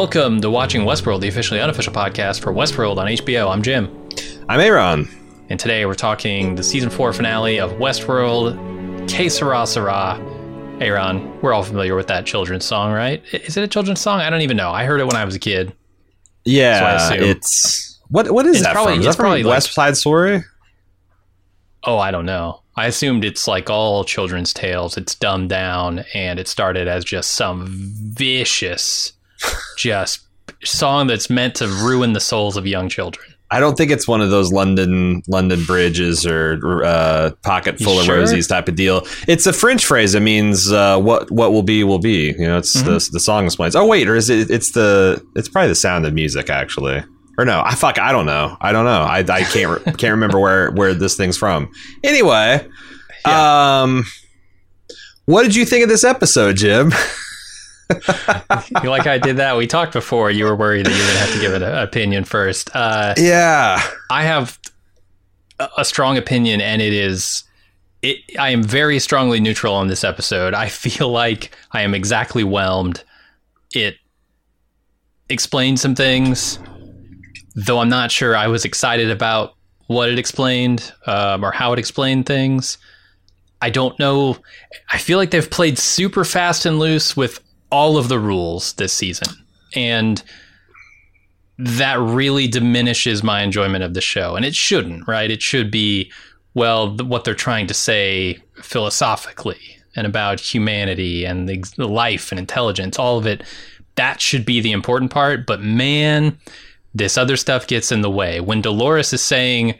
Welcome to Watching Westworld, the officially unofficial podcast for Westworld on HBO. I'm Jim. I'm Aaron. And today we're talking the season four finale of Westworld, Que Sera Sera. Aaron, we're all familiar with that children's song, right? Is it a children's song? I don't even know. I heard it when I was a kid. Yeah, it's what what is It's that probably- from? Is that from probably like- West Side Story? Oh, I don't know. I assumed it's like all children's tales. It's dumbed down and it started as just some vicious, just song that's meant to ruin the souls of young children. I don't think it's one of those London London bridges or uh, pocket You full sure? of rosies type of deal. It's a French phrase. It means uh, what what will be will be. You know, it's Mm-hmm. the the song explains. Oh wait, or is it? It's the it's probably the sound of music actually. Or no, I fuck, I don't know. I don't know. I, I can't re- can't remember where where this thing's from. Anyway, um, what did you think of this episode, Jim? like I did that. We talked before. You were worried that you would have to give an opinion first. Uh, Yeah, I have a a strong opinion, and it is. It, I am very strongly neutral on this episode. I feel like I am exactly whelmed. It explained some things, though I'm not sure I was excited about what it explained um, or how it explained things. I don't know. I feel like they've played super fast and loose with all of the rules this season. And that really diminishes my enjoyment of the show. And it shouldn't, right? It should be, well, what they're trying to say philosophically and about humanity and the life and intelligence, all of it. That should be the important part. But man, this other stuff gets in the way. When Dolores is saying,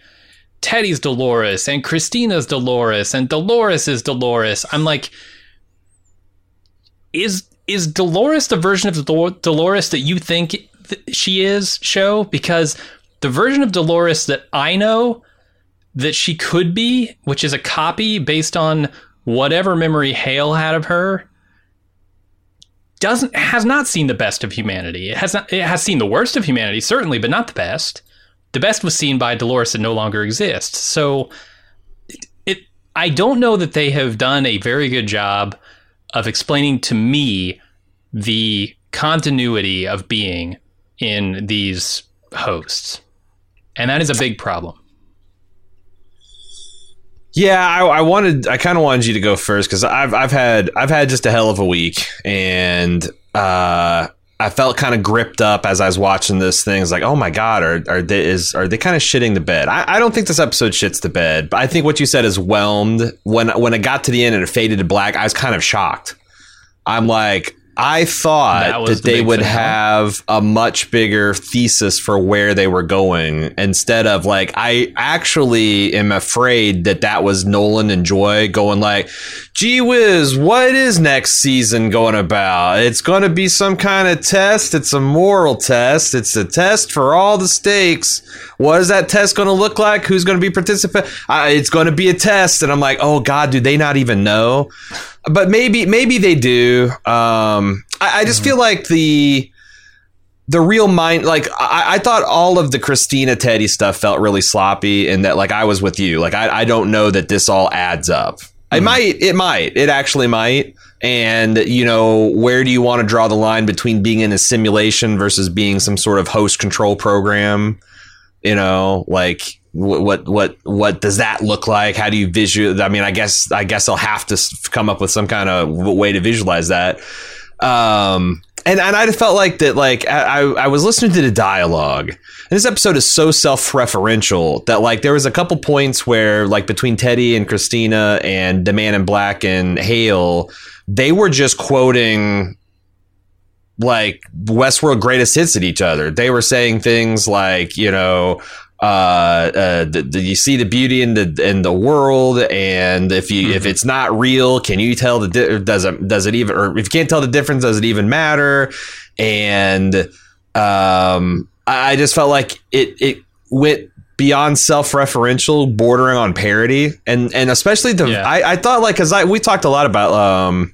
Teddy's Dolores and Christina's Dolores and Dolores is Dolores. I'm like, is is Dolores the version of Dol- Dolores that you think th- she is? Show because the version of Dolores that I know that she could be, which is a copy based on whatever memory Hale had of her, doesn't has not seen the best of humanity. It has not. It has seen the worst of humanity, certainly, but not the best. The best was seen by Dolores that no longer exists. So, it, it I don't know that they have done a very good job of explaining to me the continuity of being in these hosts, and that is a big problem. Yeah, I, I wanted. I kind of wanted you to go first because I've I've had I've had just a hell of a week, and uh, I felt kind of gripped up as I was watching this thing. It's like, oh my god, are are they is are they kind of shitting the bed? I, I don't think this episode shits the bed, but I think what you said is whelmed. When when it got to the end and it faded to black, I was kind of shocked. I'm like, I thought was that the they would finale? have a much bigger thesis for where they were going instead of like, I actually am afraid that that was Nolan and Joy going like, gee whiz, what is next season going about? It's going to be some kind of test. It's a moral test. It's a test for all the stakes. What is that test going to look like? Who's going to be participant? Uh, it's going to be a test. And I'm like, oh God, do they not even know? But maybe, maybe they do. Um, I, I just feel like the, the real mind like I, I thought all of the christina teddy stuff felt really sloppy and that like i was with you. Like i, I don't know that this all adds up. It might it might it actually might. And you know where do you want to draw the line between being in a simulation versus being some sort of host control program? You know like wh- what what what does that look like how do you visual i mean i guess i guess i'll have to come up with some kind of way to visualize that um and and I felt like that. Like I I was listening to the dialogue, and this episode is so self-referential that like there was a couple points where like between Teddy and Christina and the Man in Black and Hale, they were just quoting like Westworld greatest hits at each other. They were saying things like, you know, uh, uh, the, you see the beauty in the in the world, and if you mm-hmm. if it's not real, can you tell the di- does it does it even or if you can't tell the difference, does it even matter? And um, I just felt like it it went beyond self-referential, bordering on parody, and and especially the yeah. I, I thought like because I we talked a lot about um,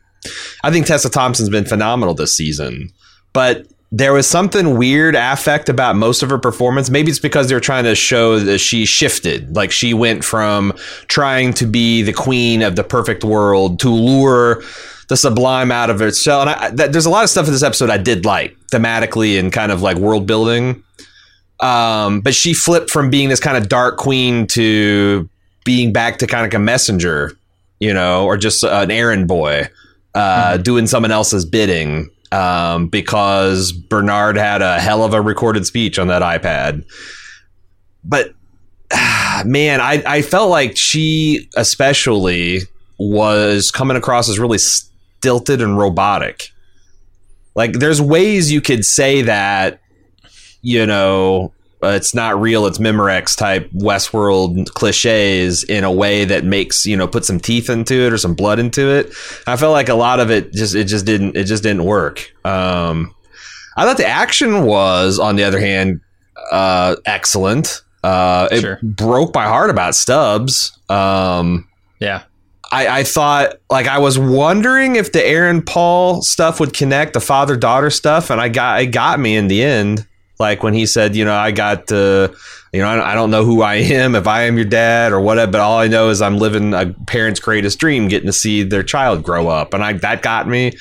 I think Tessa Thompson's been phenomenal this season, but there was something weird affect about most of her performance. Maybe it's because they're trying to show that she shifted. Like she went from trying to be the queen of the perfect world to lure the sublime out of itself. And I, that, there's a lot of stuff in this episode I did like thematically and kind of like world building. Um, but she flipped from being this kind of dark queen to being back to kind of like a messenger, you know, or just an errand boy, uh, mm-hmm. doing someone else's bidding um, because Bernard had a hell of a recorded speech on that iPad. But man, I, I felt like she especially was coming across as really stilted and robotic. Like, there's ways you could say that, you know, uh, it's not real, it's Memorex type Westworld cliches in a way that makes you know put some teeth into it or some blood into it. I felt like a lot of it just it just didn't it just didn't work. Um, I thought the action was, on the other hand, uh, excellent. Uh, it sure. broke my heart about Stubbs. Um, yeah. I, I, thought like I was wondering if the Aaron Paul stuff would connect the father daughter stuff, and I got it got me in the end. Like when he said, you know, I got, uh, you know, I don't know who I am, if I am your dad or whatever, but all I know is I'm living a parent's greatest dream, getting to see their child grow up. And I, that got me.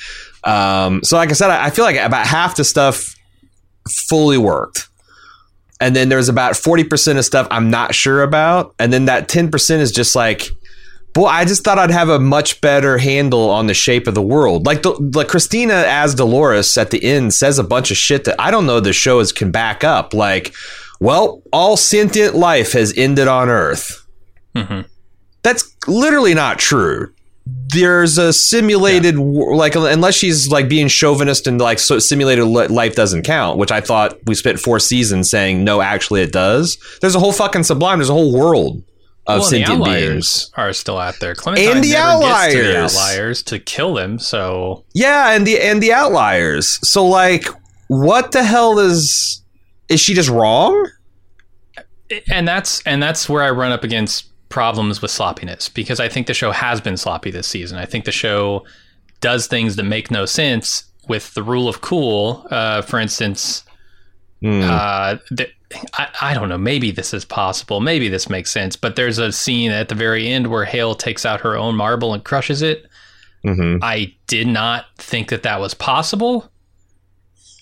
Um, so like I said, I feel like about half the stuff fully worked. And then there's about 40% of stuff I'm not sure about. And then that 10% is just like, boy, I just thought I'd have a much better handle on the shape of the world. Like the, like Christina as Dolores at the end says a bunch of shit that I don't know the show is can back up. Like, well, all sentient life has ended on Earth. Mm-hmm. That's literally not true. There's a simulated yeah. like unless she's like being chauvinist and like so simulated life doesn't count, which I thought we spent four seasons saying no, actually it does. There's a whole fucking sublime. There's a whole world of well, sentient the beings are still out there. Clementine and the outliers, to the outliers to kill them. So yeah, and the and the outliers. So like, what the hell is is she just wrong? And that's and that's where I run up against problems with sloppiness because I think the show has been sloppy this season. I think the show does things that make no sense with the rule of cool. Uh, for instance, mm. uh, I, I don't know. Maybe this is possible. Maybe this makes sense. But there's a scene at the very end where Hale takes out her own marble and crushes it. Mm-hmm. I did not think that that was possible.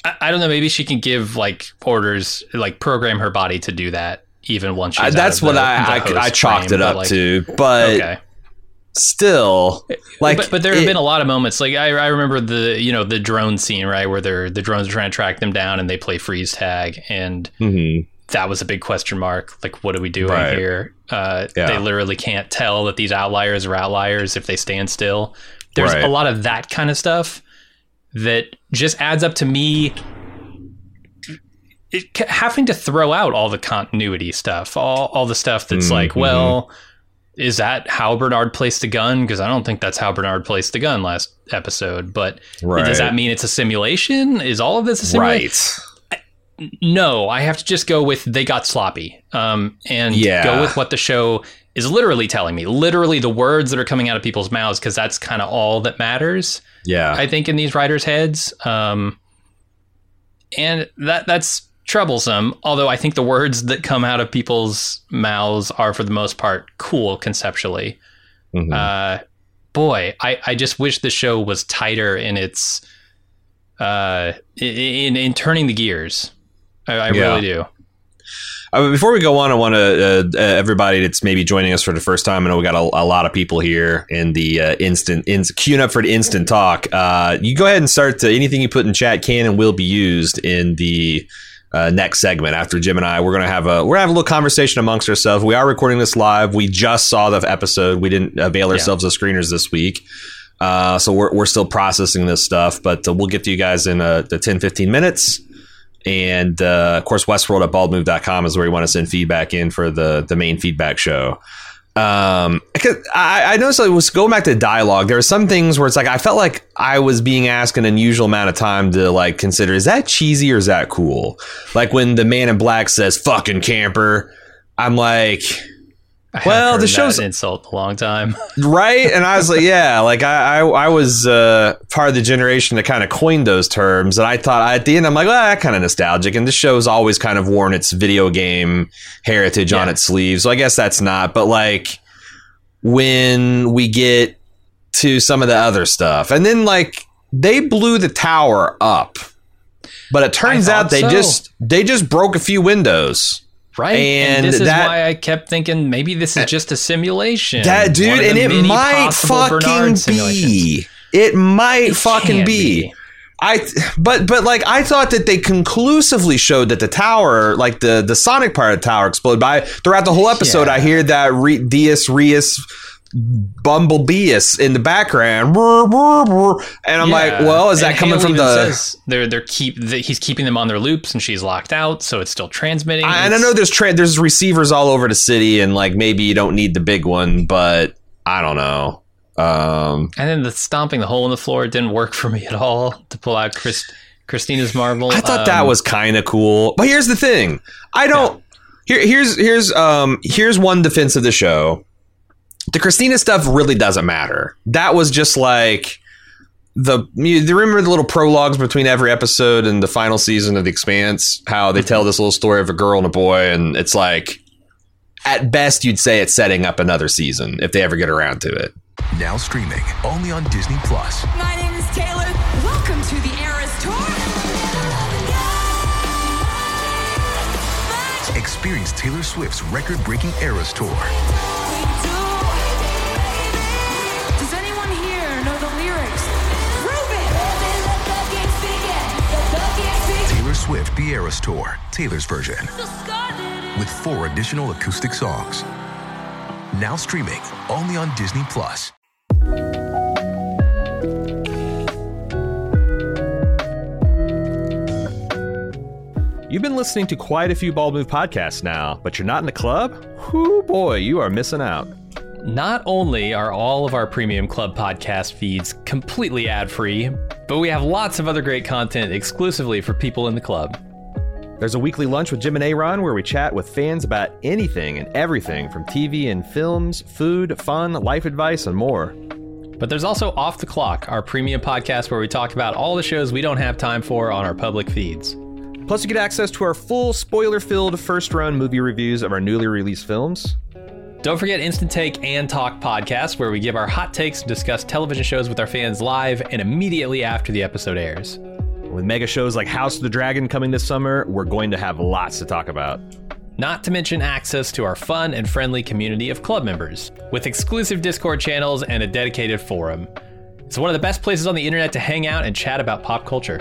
I, I, don't know. Maybe she can give like orders, like program her body to do that, even once she's. Uh, that's what the, I I, I, chalked frame, it up like, to. But okay still like but, but there have it, been a lot of moments like I, I remember the you know the drone scene right where they're the drones are trying to track them down and they play freeze tag and mm-hmm. that was a big question mark like what are we doing right. here uh, yeah. they literally can't tell that these outliers are outliers if they stand still there's right. a lot of that kind of stuff that just adds up to me it, having to throw out all the continuity stuff all, all the stuff that's mm-hmm. like well is that how Bernard placed the gun? Because I don't think that's how Bernard placed the gun last episode. But right. does that mean it's a simulation? Is all of this a simulation? Right. No, I have to just go with they got sloppy, um, and yeah. go with what the show is literally telling me. Literally, the words that are coming out of people's mouths, because that's kind of all that matters. Yeah, I think in these writers' heads, um, and that that's troublesome. Although I think the words that come out of people's mouths are, for the most part, cool conceptually. Mm-hmm. Uh, boy, I, I just wish the show was tighter in its uh, in in turning the gears. I, I yeah. really do. Uh, before we go on, I want to uh, uh, everybody that's maybe joining us for the first time. I know we got a, a lot of people here in the uh, instant in, queuing up for the instant talk. Uh, you go ahead and start. To, anything you put in chat can and will be used in the uh, next segment after Jim and I. We're gonna have a we're gonna have a little conversation amongst ourselves. We are recording this live. We just saw the episode. We didn't avail ourselves yeah. of screeners this week. Uh, so we're, we're still processing this stuff, but uh, we'll get to you guys in uh, the 10, 15 minutes. And uh, of course, Westworld at baldmove.com is where you want to send feedback in for the, the main feedback show. Um, I, I noticed it was going back to dialogue. There were some things where it's like I felt like I was being asked an unusual amount of time to like consider is that cheesy or is that cool? Like when the man in black says "fucking camper," I'm like, well, the show's insult a long time, right? And I was like, yeah, like I, I, I was uh, part of the generation that kind of coined those terms, and I thought at the end, I'm like, well, that kind of nostalgic. And this show's always kind of worn its video game heritage yeah. on its sleeve, so I guess that's not. But like when we get to some of the other stuff, and then like they blew the tower up, but it turns out they so. just they just broke a few windows. Right. And, and this that, is why I kept thinking maybe this is eh, just a simulation. That dude, and it might fucking be. It might it fucking be. be. I but but like I thought that they conclusively showed that the tower, like the the sonic part of the tower, exploded. By throughout the whole episode, yeah. I hear that Re, Dias Rias bumblebeeus in the background, and I'm yeah. like, well, is that and coming from the? they're they're keep the, he's keeping them on their loops, and she's locked out, so it's still transmitting. I, and I know there's tra- there's receivers all over the city, and like maybe you don't need the big one, but I don't know. Um, and then the stomping the hole in the floor didn't work for me at all to pull out Chris, Christina's marble. I thought um, that was kind of cool, but here's the thing: I don't. Yeah. Here, here's here's um here's one defense of the show the Christina stuff really doesn't matter. That was just like the you remember the little prologues between every episode and the final season of The Expanse? How they tell this little story of a girl and a boy, and it's like at best you'd say it's setting up another season if they ever get around to it. Now streaming only on Disney Plus. My name is Taylor. Welcome to the Eras Tour. Experience Taylor Swift's record-breaking Eras Tour Swift The Eras Tour, Taylor's version, with four additional acoustic songs. Now streaming only on Disney Plus. You've been listening to quite a few Bald Move podcasts now, but you're not in the club? Whoo boy, you are missing out. Not only are all of our premium club podcast feeds completely ad free, but we have lots of other great content exclusively for people in the club. There's a weekly lunch with Jim and Aaron where we chat with fans about anything and everything from TV and films, food, fun, life advice, and more. But there's also Off the Clock, our premium podcast where we talk about all the shows we don't have time for on our public feeds. Plus, you get access to our full spoiler filled first run movie reviews of our newly released films. Don't forget Instant Take and Talk podcast, where we give our hot takes and discuss television shows with our fans live and immediately after the episode airs. With mega shows like House of the Dragon coming this summer, we're going to have lots to talk about. Not to mention access to our fun and friendly community of club members, with exclusive Discord channels and a dedicated forum. It's one of the best places on the internet to hang out and chat about pop culture.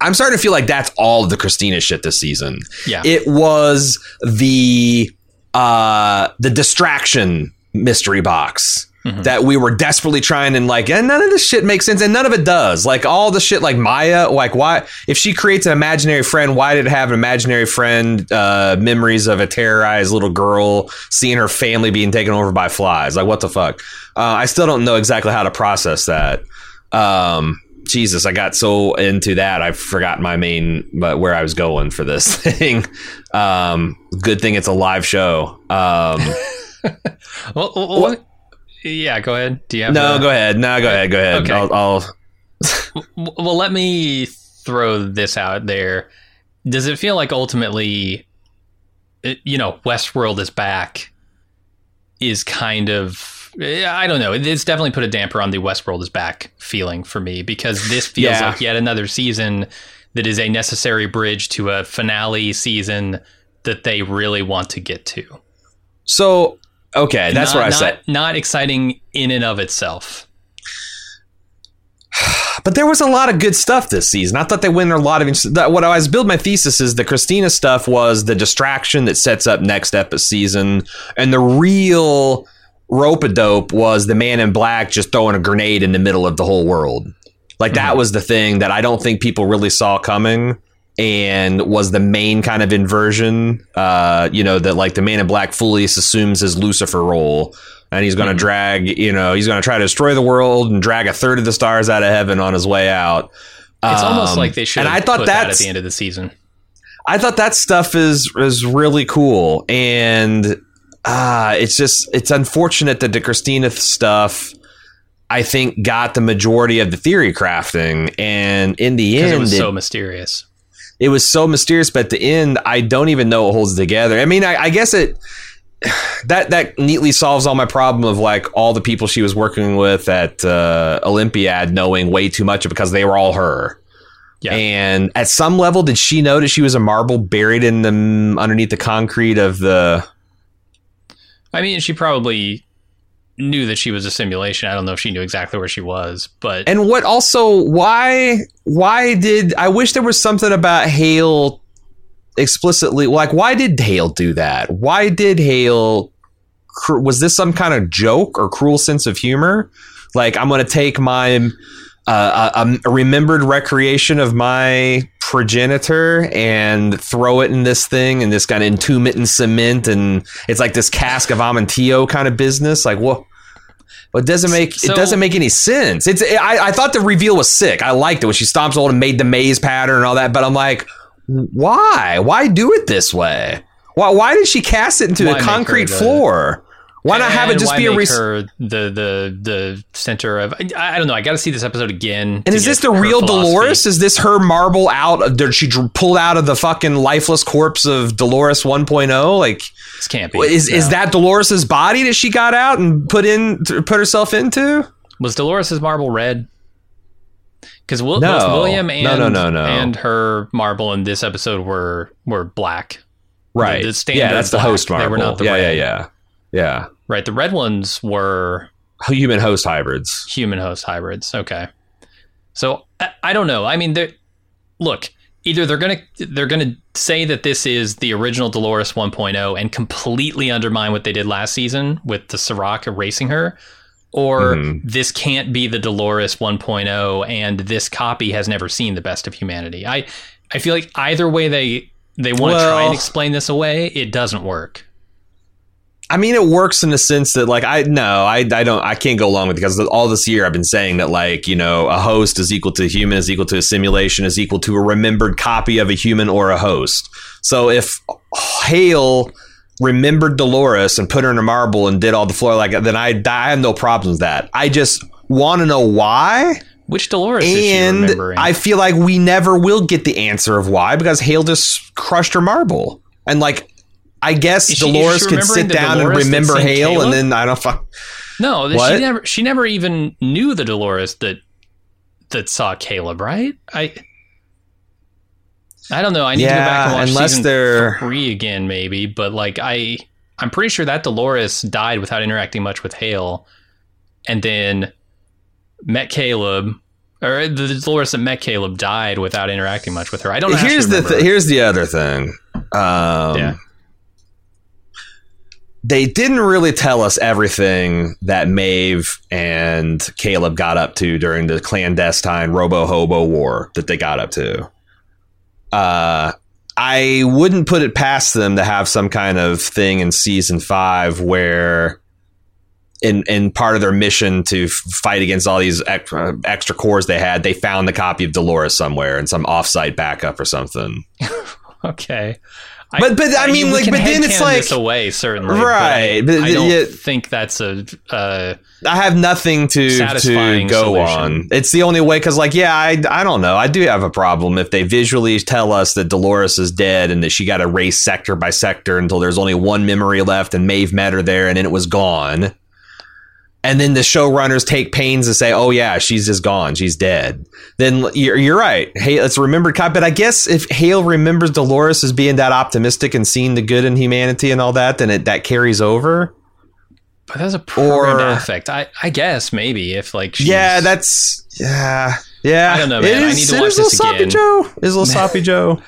I'm starting to feel like that's all the Christina shit this season. Yeah. It was the uh the distraction mystery box. Mm-hmm. That we were desperately trying and like, and none of this shit makes sense, and none of it does. Like all the shit, like Maya, like why? If she creates an imaginary friend, why did it have an imaginary friend? Uh, memories of a terrorized little girl seeing her family being taken over by flies. Like what the fuck? Uh, I still don't know exactly how to process that. Um, Jesus, I got so into that I forgot my main, but where I was going for this thing. Um, good thing it's a live show. Um, well, well, yeah, go ahead. Do you have No, a- go ahead. No, go ahead. Go ahead. Okay. I'll, I'll Well, let me throw this out there. Does it feel like ultimately, it, you know, Westworld is back? Is kind of I don't know. It's definitely put a damper on the Westworld is back feeling for me because this feels Yeah. like yet another season that is a necessary bridge to a finale season that they really want to get to. So okay, that's not, what I not, said. Not exciting in and of itself. But there was a lot of good stuff this season. I thought they went a lot of. What I was build my thesis is the Christina stuff was the distraction that sets up next episode season, and the real rope a dope was the man in black just throwing a grenade in the middle of the whole world. Like that was the thing that I don't think people really saw coming. And was the main kind of inversion, uh, you know, that like the man in black fully assumes his Lucifer role, and he's going to drag, you know, he's going to try to destroy the world and drag a third of the stars out of heaven on his way out. It's almost Um, like they should And have I thought that at the end of the season. I thought that stuff is is really cool, and uh, it's just it's unfortunate that the Christina stuff. I think got the majority of the theory crafting, and in the end, it was it, so mysterious. it was so mysterious. But at the end, I don't even know what holds together. I mean, I, I guess it that that neatly solves all my problem of like all the people she was working with at uh, Olympiad knowing way too much because they were all her. Yeah. And at some level, did she know that she was a marble buried in the underneath the concrete of the? I mean, she probably knew that she was a simulation. I don't know if she knew exactly where she was, but And what also why why did I wish there was something about Hale explicitly like why did Hale do that? Why did Hale was this some kind of joke or cruel sense of humor? Like I'm going to take my uh, a, a remembered recreation of my progenitor and throw it in this thing and this kind of entomb it in cement and it's like this cask of Amontillado kind of business. Like what? But it doesn't make So- it doesn't make any sense. It's I, I thought the reveal was sick. I liked it when she stomps old and made the maze pattern and all that. But I'm like, why? Why do it this way? Why? Why did she cast it into a concrete floor? Why not have it just be a res- the the the center of? I, I don't know. I got to see this episode again. And is this the real Dolores? Is this her marble out? of- Did she pulled out of the fucking lifeless corpse of Dolores 1.0? Like, This can't be. is is that Dolores's body that she got out and put in put herself into? was Dolores's marble red? Because Will, No. William and No, no, no, no. and her marble in this episode were were black. Right. the standard yeah, that's the black. host They marble. were not the yeah, red. yeah, yeah, yeah. Right. The red ones were Human host hybrids. human host hybrids. Okay. So I, I don't know. I mean, they're- look, either they're gonna they're gonna say that this is the original Dolores 1.0 and completely undermine what they did last season with the Serac erasing her, or Mhm. this can't be the Dolores 1.0 and this copy has never seen the best of humanity. I I feel like either way they they want to try and explain this away, it doesn't work. I mean, it works in the sense that, like, I no, I, I don't, I can't go along with it because all this year I've been saying that, like, you know, a host is equal to a human, is equal to a simulation, is equal to a remembered copy of a human or a host. So if Hale remembered Dolores and put her in a marble and did all the floor like then I, I have no problems with that. I just want to know why. Which Dolores And? I feel like we never will get the answer of why because Hale just crushed her marble. And like, I guess she- Dolores could sit down Dolores and remember Hale, Caleb? and then I don't fuck. No, What? she never she never even knew the Dolores that that saw Caleb, right? I I don't know. I need to go back and watch unless season they're- three again, maybe. But like I I'm pretty sure that Dolores died without interacting much with Hale, and then met Caleb. Or the Dolores that met Caleb died without interacting much with her. I don't. Here's the th- here's the other thing. Um, Yeah. They didn't really tell us everything that Maeve and Caleb got up to during the clandestine Robo Hobo War that they got up to. Uh, I wouldn't put it past them to have some kind of thing in season five where, in in part of their mission to fight against all these extra, extra cores they had, they found the copy of Dolores somewhere in some offsite backup or something. Okay. But- but, I mean, like, but then it's like- this away certainly, but Right, I, but I don't yeah- think that's a. Uh, I have nothing to to go solution. on. It's the only way because, like, yeah, I I don't know. I do have a problem if they visually tell us that Dolores is dead and that she got erased sector by sector until there's only one memory left and Maeve met her there and then it was gone. And then the showrunners take pains to say, "Oh yeah, she's just gone. She's dead." Then you're, you're right. Hey, it's remembered. cop- But I guess if Hale remembers Dolores as being that optimistic and seeing the good in humanity and all that, then it that carries over. but that's a programmed Or- affect. I, I guess maybe if like she's, Yeah, that's yeah, yeah. I don't know, man. I need to watch is this little again. Joe. It Is little sloppy Joe.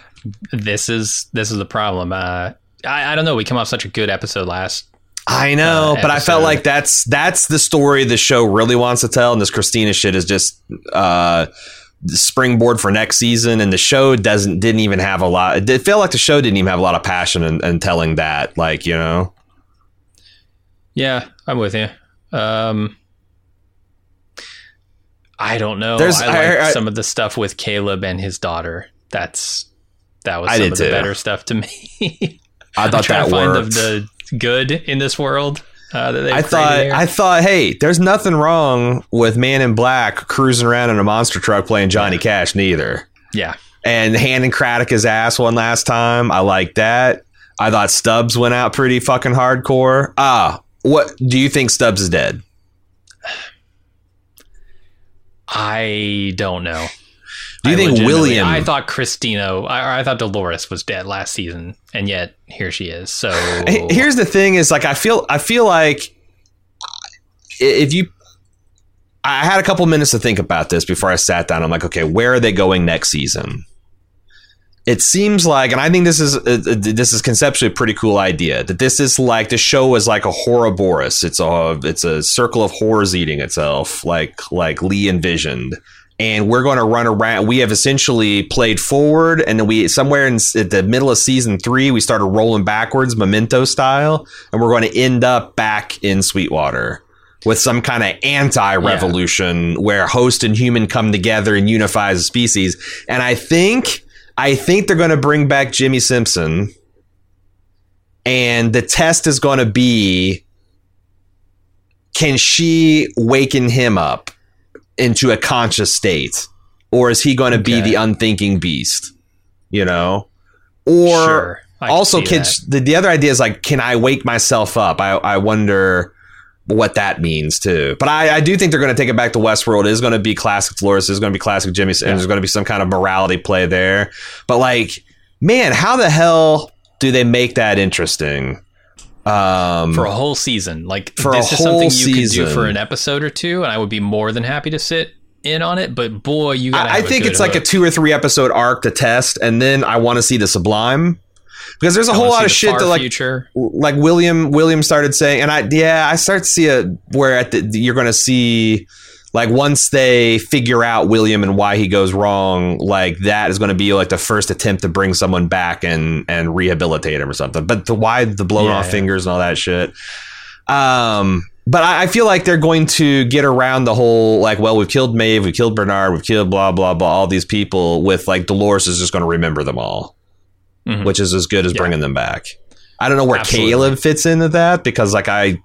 this is this is the problem. Uh, I, I don't know. We come off such a good episode last. I know, Uh, but I felt like that's that's the story the show really wants to tell, and this Christina shit is just uh the springboard for next season. And the show doesn't didn't even have a lot. It felt like the show didn't even have a lot of passion in, in telling that. Like you know, Yeah, I'm with you. Um, I don't know. There's- I like I- I- some of the stuff with Caleb and his daughter. That's that was some of the too. better stuff to me. I thought that worked. the, the good in this world. Uh, that I thought here. I thought, hey, there's nothing wrong with Man in Black cruising around in a monster truck playing Johnny Cash, neither. yeah, and handing Craddock his ass one last time. I like that. I thought Stubbs went out pretty fucking hardcore. Ah, what do you think Stubbs is dead? I don't know. Do you I think William? I thought Christina. I, I thought Dolores was dead last season, and yet here she is. So Here's the thing: is like I feel I feel like if you, I had a couple minutes to think about this before I sat down. I'm like, okay, where are they going next season? It seems like, and I think this is uh, uh, this is conceptually a pretty cool idea. That this is like the show is like a Ouroboros. It's a it's a circle of horrors eating itself, like like Lee envisioned. And we're going to run around. We have essentially played forward, and then we somewhere in at the middle of season three, we started rolling backwards, memento style, and we're going to end up back in Sweetwater with some kind of anti-revolution where host and human come together and unify as a species. And I think I think they're going to bring back Jimmi Simpson and the test is going to be can she waken him up into a conscious state or is he going to be the unthinking beast, you know? Or Sure, also that. the, the other idea is like can I wake myself up? I I wonder what that means too. But I, I do think they're going to take it back to Westworld. It is going to be classic Flores. It's going to be classic Jimmy, and there's going to be some kind of morality play there. But like, man, how the hell do they make that interesting? Um, for a whole season. Like For a this is whole something you could do for an episode or two, and I would be more than happy to sit in on it. But boy, you got. I, I think it's like a two or three episode arc to test, and then I want to see the Sublime because there's a whole lot of shit that like future. like William William started saying, and I yeah, I start to see a where at the you're going to see like once they figure out William and why he goes wrong, like that is going to be like the first attempt to bring someone back and and rehabilitate him or something. But the why the blown Yeah, off yeah. fingers and all that shit. Um. But I I feel like they're going to get around the whole like, well, we've killed Maeve, we've killed Bernard, we've killed blah blah blah, all these people. With like Dolores is just going to remember them all Mhm. which is as good as Yeah. bringing them back. I don't know where Absolutely. Caleb fits into that because like I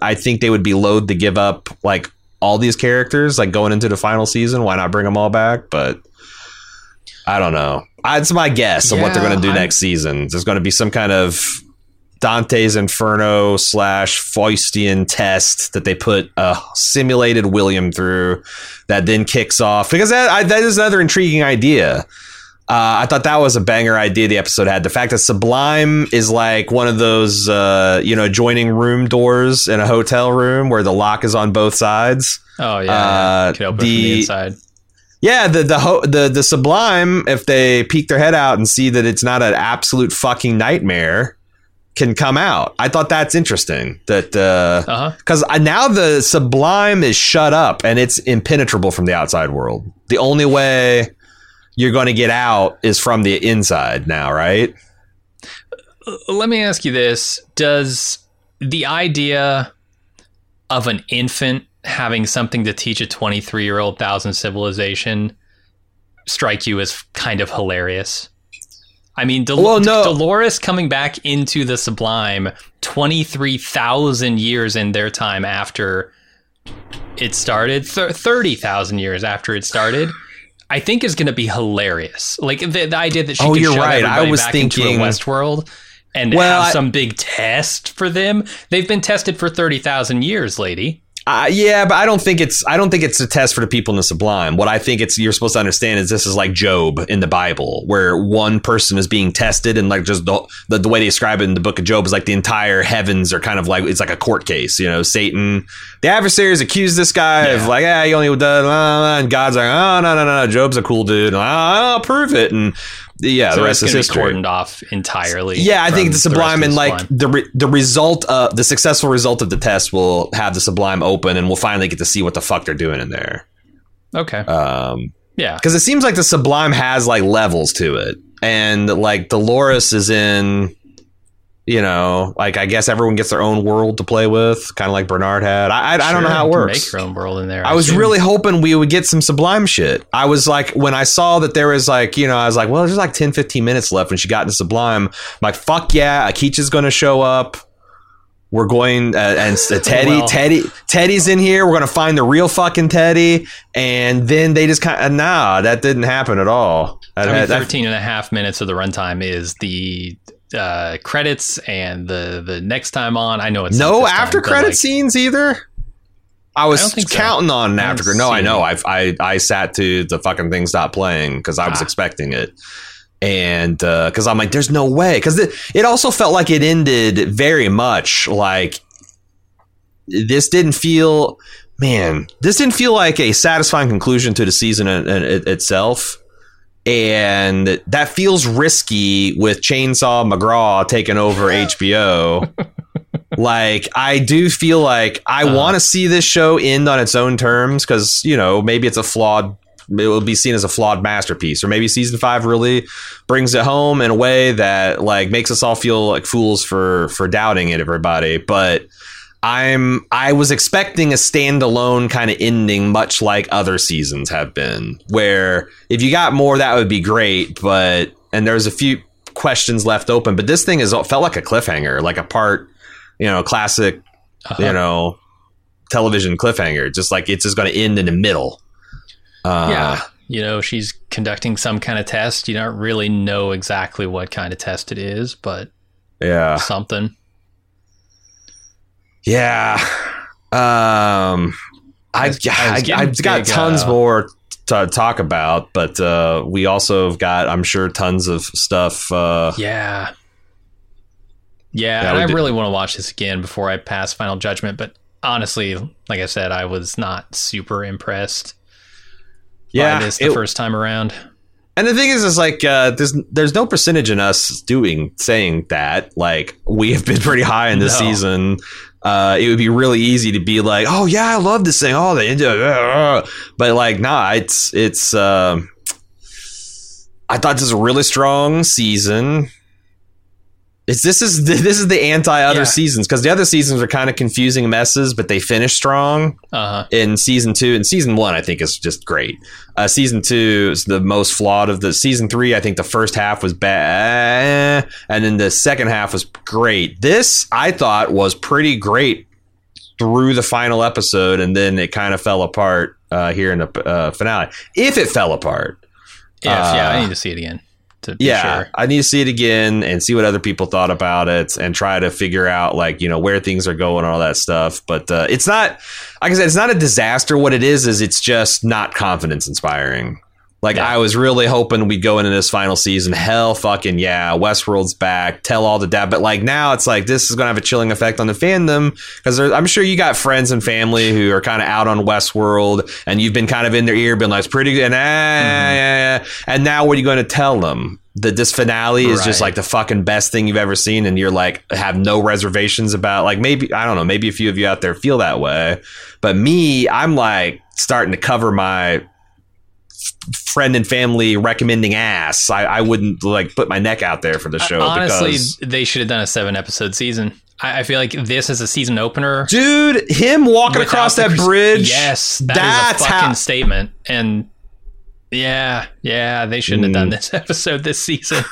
I think they would be loath to give up like all these characters like going into the final season. Why not bring them all back? But I don't know. It's my guess of what they're going to do I'm- next season. There's going to be some kind of Dante's Inferno slash Faustian test that they put a simulated William through that then kicks off because that I, that is another intriguing idea. Uh, I thought that was a banger idea the episode had. The fact that Sublime is like one of those, uh, you know, joining room doors in a hotel room where the lock is on both sides. Oh yeah, Uh, yeah. from the- the inside. Yeah, the the ho- the the Sublime, if they peek their head out and see that it's not an absolute fucking nightmare, can come out. I thought that's interesting. That Uh huh. because now the Sublime is shut up and it's impenetrable from the outside world. The only way you're going to get out is from the inside now, right? Let me ask you this: Does the idea of an infant having something to teach a 23 year old thousand civilization strike you as kind of hilarious? I mean, Del- Well, no. Dolores coming back into the Sublime 23,000 years in their time after it started, th- 30,000 years after it started. I think is going to be hilarious. Like the, the idea that she Oh, could you're shove right. I was back into thinking- a Westworld and Well, have I- some big test for them. They've been tested for 30,000 years, lady. Uh, yeah, but I don't think it's I don't think it's a test for the people in the sublime. What I think it's you're supposed to understand is this is like Job in the Bible, where one person is being tested, and like just the, the the way they describe it in the book of Job is like the entire heavens are kind of like it's like a court case. You know, Satan, the adversaries accuse this guy of like, yeah, he only did, blah, blah, blah," and God's like, oh no no no no, Job's a cool dude, and, I'll prove it, and yeah, So the rest is going to be history. cordoned off entirely. Yeah, I think the Sublime rest and like Sublime. the re- the result of the successful result of the test will have the Sublime open, and we'll finally get to see what the fuck they're doing in there. okay, Um, yeah, because it seems like the Sublime has like levels to it, and like Dolores is in, you know, like I guess everyone gets their own world to play with, kind of like Bernard had. I I, I don't know how it works. Make your own world in there. I was really hoping we would get some Sublime shit. I was like, when I saw that there was like, you know, I was like, well, there's like 10, 15 minutes left when she got into Sublime. I'm like, fuck yeah, Akecheta's going to show up. We're going, uh, and uh, Teddy, Well. Teddy, Teddy's in here. We're going to find the real fucking Teddy. And then they just kind of, nah, that didn't happen at all. That- I mean, that- 13 and a half minutes of the runtime is the uh, credits and the the next time on. I know it's no time, after credit like, scenes either. I was I don't so. counting on an I after. No, I know. it. I I I sat to the fucking thing stop playing because I was Ah. expecting it, and because I'm like, there's no way. Because it, it also felt like it ended very much like this didn't feel. Man, this didn't feel like a satisfying conclusion to the season in, in it itself. And that feels risky with Chainsaw McGraw taking over HBO. like, I do feel like I Uh-huh. want to see this show end on its own terms because, you know, maybe it's a flawed, it will be seen as a flawed masterpiece. Or maybe season five really brings it home in a way that, like, makes us all feel like fools for, for doubting it, everybody. But. I'm I was expecting a standalone kind of ending, much like other seasons have been, where if you got more, that would be great. But and there's a few questions left open, but this thing is felt like a cliffhanger, like a part, you know, classic, uh-huh. you know, television cliffhanger, just like it's just going to end in the middle. Uh, yeah, you know, she's conducting some kind of test. You don't really know exactly what kind of test it is, but yeah, something. Yeah. Um, i, i've got big, tons uh, more to talk about, but uh, we also have got, I'm sure, tons of stuff. Uh, Yeah. Yeah, and I did- really want to watch this again before I pass final judgment, but honestly, like I said, I was not super impressed yeah, by this the it- first time around. And the thing is, is like uh, there's there's no percentage in us doing saying that. Like we have been pretty high in this No. season. Uh, it would be really easy to be like, oh yeah, I love this thing. Oh, they but like, nah, it's it's. Um, I thought this was a really strong season. It's this is this is the anti other Yeah. seasons because the other seasons are kind of confusing messes, but they finish strong Uh huh. in season two and season one i think is just great uh, season two is the most flawed of the season three i think the first half was bad and then the second half was great this i thought was pretty great through the final episode and then it kind of fell apart uh, here in the uh, finale if it fell apart Yeah, yeah, Uh, I need to see it again. Yeah sure. i need to see it again and see what other people thought about it and try to figure out like you know where things are going and all that stuff. But uh, it's not like i said it's not a disaster. What it is is it's just not confidence inspiring like Yeah. i was really hoping we'd go into this final season. Hell fucking yeah. Westworld's back. Tell all the dad but like now it's like this is gonna have a chilling effect on the fandom because i'm sure you got friends and family who are kind of out on westworld and you've been kind of in their ear been like it's pretty good. And, ah, yeah, yeah. and now what are you going to tell them? That this finale is just like the fucking best thing you've ever seen and you're like have no reservations about like maybe i don't know maybe a few of you out there feel that way. But me i'm like starting to cover my friend and family recommending ass i, I wouldn't like put my neck out there for the show Honestly, because they should have done a seven episode season. I, I feel like this is a season opener. dude him walking without across that bridge Yes, that is that's a fucking how statement. And yeah, yeah, they shouldn't have Mm. done this episode this season.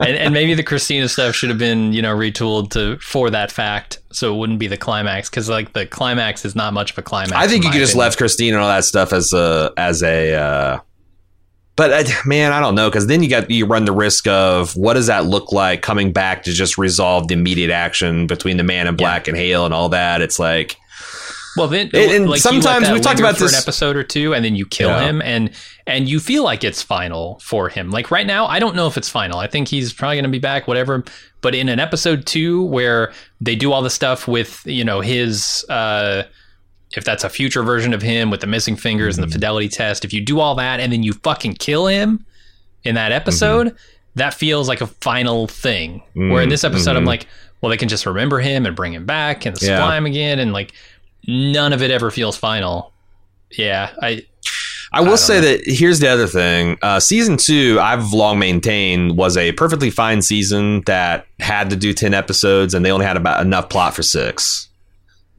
And, and maybe the Christina stuff should have been, you know, retooled to for that fact, so it wouldn't be the climax. Because like the climax is not much of a climax. I think you could just opinion. left Christina and all that stuff as a as a. Uh, but uh, man, I don't know because then you got you run the risk of what does that look like coming back to just resolve the immediate action between the Man in Black and Hale and all that. It's like Well, then, And- and like, sometimes we've talked about for this- an episode or two, and then you kill Yeah. him, and and you feel like it's final for him. Like right now, I don't know if it's final. I think he's probably going to be back, whatever. But in an episode two where they do all the stuff with you know his, uh, if that's a future version of him with the missing fingers Mm-hmm. and the fidelity test, if you do all that and then you fucking kill him in that episode, that feels like a final thing. Where in this episode, I'm mhm. like, well, they can just remember him and bring him back and Yeah. him again, and like none of it ever feels final. Yeah, I I will don't say that here's the other thing. Uh, season two, I've long maintained was a perfectly fine season that had to do ten episodes, and they only had about enough plot for six.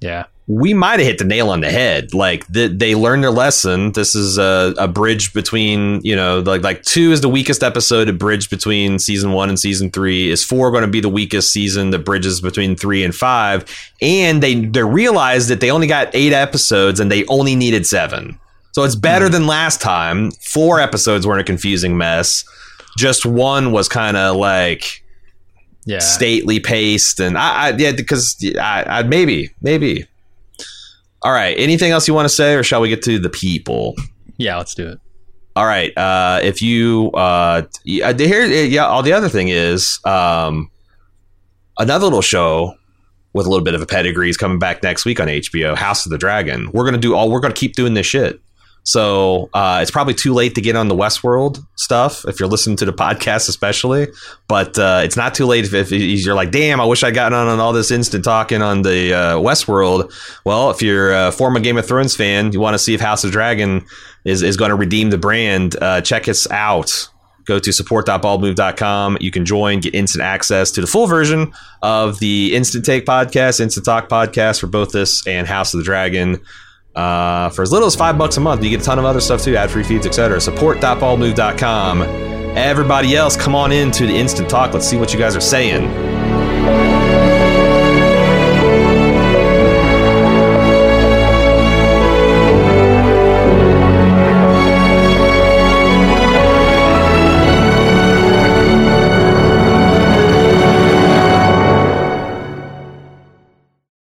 Yeah. we might have hit the nail on the head. Like th- they learned their lesson. This is a, a bridge between, you know, like like two is the weakest episode. A bridge between season one and season three. Is four going to be the weakest season? that bridges between three and five. And they they realized that they only got eight episodes and they only needed seven. So it's better hmm. than last time. Four episodes weren't a confusing mess. Just one was kind of like Yeah. stately paced and I, I yeah because I, I maybe maybe. All right. Anything else you want to say or shall we get to the people? Yeah, let's do it. all right. Uh if you uh yeah, here yeah all the other thing is um another little show with a little bit of a pedigree is coming back next week on HBO House of the Dragon. We're gonna do all we're gonna keep doing this shit so uh, it's probably too late to get on the Westworld stuff if you're listening to the podcast, especially. But uh, it's not too late if, if you're like, "Damn, I wish I gotten on, on all this instant talking on the uh, Westworld." Well, if you're a former Game of Thrones fan, you want to see if House of Dragon is is going to redeem the brand. Uh, check us out. Go to support.baldmove.com. You can join, get instant access to the full version of the Instant Take podcast, Instant Talk podcast for both this and House of the Dragon. Uh, for as little as five bucks a month, you get a ton of other stuff too, ad free feeds, etc. Support.baldmove.com. Everybody else, come on in to the Instant Talk. Let's see what you guys are saying.